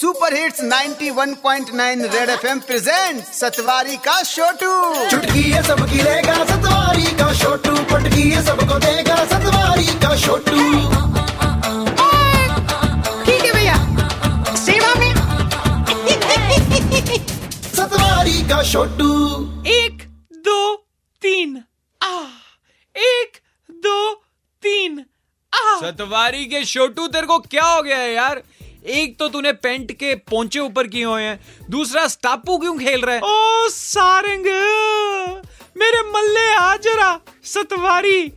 Super hits 91.9 Red FM present Satwari का छोटू चुटकी है सबकी लेगा सतवारी का छोटू पटकी है सबको देगा सतवारी का छोटू ठीक है भैया। सेवा में सतवारी का छोटू एक दो तीन। आ एक दो तीन। आ। सतवारी के छोटू तेरे को क्या हो गया है यार? एक तो तूने पेंट के पोंचे ऊपर किए हुए हैं, दूसरा स्टापू क्यों खेल रहा है? ओ, सारंग! मेरे मल्ले आ जरा सतवारी,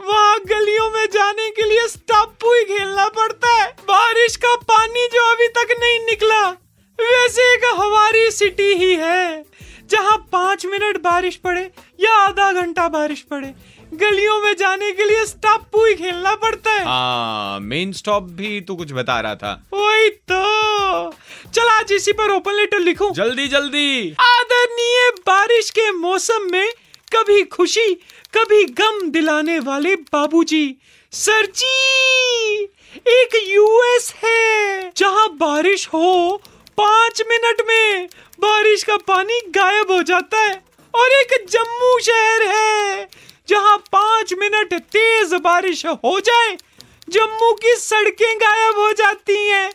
वहाँ गलियों में जाने के लिए स्टापू ही खेलना पड़ता है। बारिश का पानी जो अभी तक नहीं निकला, वैसे एक हमारी सिटी ही है, जहाँ पाँच मिनट बारिश पड़े या आधा घंटा बारिश पड़े। गलियों में जाने के लिए स्टापू ही खेलना पड़ता है। हाँ मेन स्टॉप भी तू कुछ बता रहा था। वही तो। चल आज इसी पर ओपन लेटर लिखूं। जल्दी जल्दी। आदरणीय बारिश के मौसम में कभी खुशी कभी गम दिलाने वाले बाबूजी। सर जी एक यूएस है जहाँ बारिश हो पाँच मिनट में बारिश का पानी गायब हो जाता है और एक जम्मू शहर है जहाँ पाँच मिनट तेज बारिश हो जाए, जम्मू की सड़कें गायब हो जाती हैं।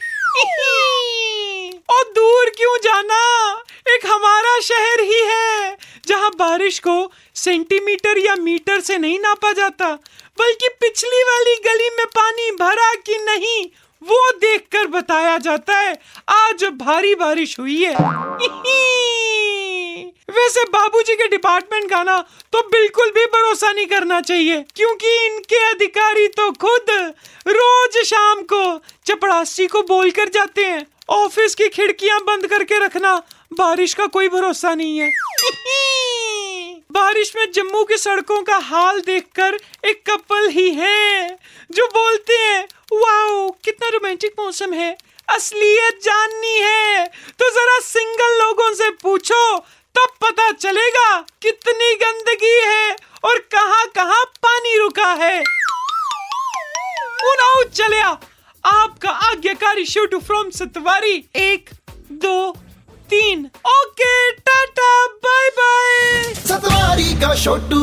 और दूर क्यों जाना? एक हमारा शहर ही है, जहाँ बारिश को सेंटीमीटर या मीटर से नहीं नापा जाता, बल्कि पिछली वाली गली में पानी भरा कि नहीं, वो देखकर बताया जाता है, आज भारी बारिश हुई है। वैसे बाबूजी के डिपार्टमेंट का ना तो बिल्कुल भी भरोसा नहीं करना चाहिए, क्योंकि इनके अधिकारी तो खुद रोज शाम को चपड़ासी को बोल कर जाते हैं, ऑफ़िस की खिड़कियाँ बंद करके रखना बारिश का कोई भरोसा नहीं है। बारिश में जम्मू की सड़कों का हाल देखकर एक कपल ही है, जो बोलते हैं, वाओ, कितना रोमांटिक मौसम है, असलियत जाननी है। तो जरा सिंगल लोगों से पूछो तब पता चलेगा कितनी गंदगी है और कहाँ कहाँ पानी रुका है। चलिया आपका आज्ञाकारी शूट फ्रॉम सतवारी। एक, दो, तीन। Okay, tata bye bye Satwari का छोटू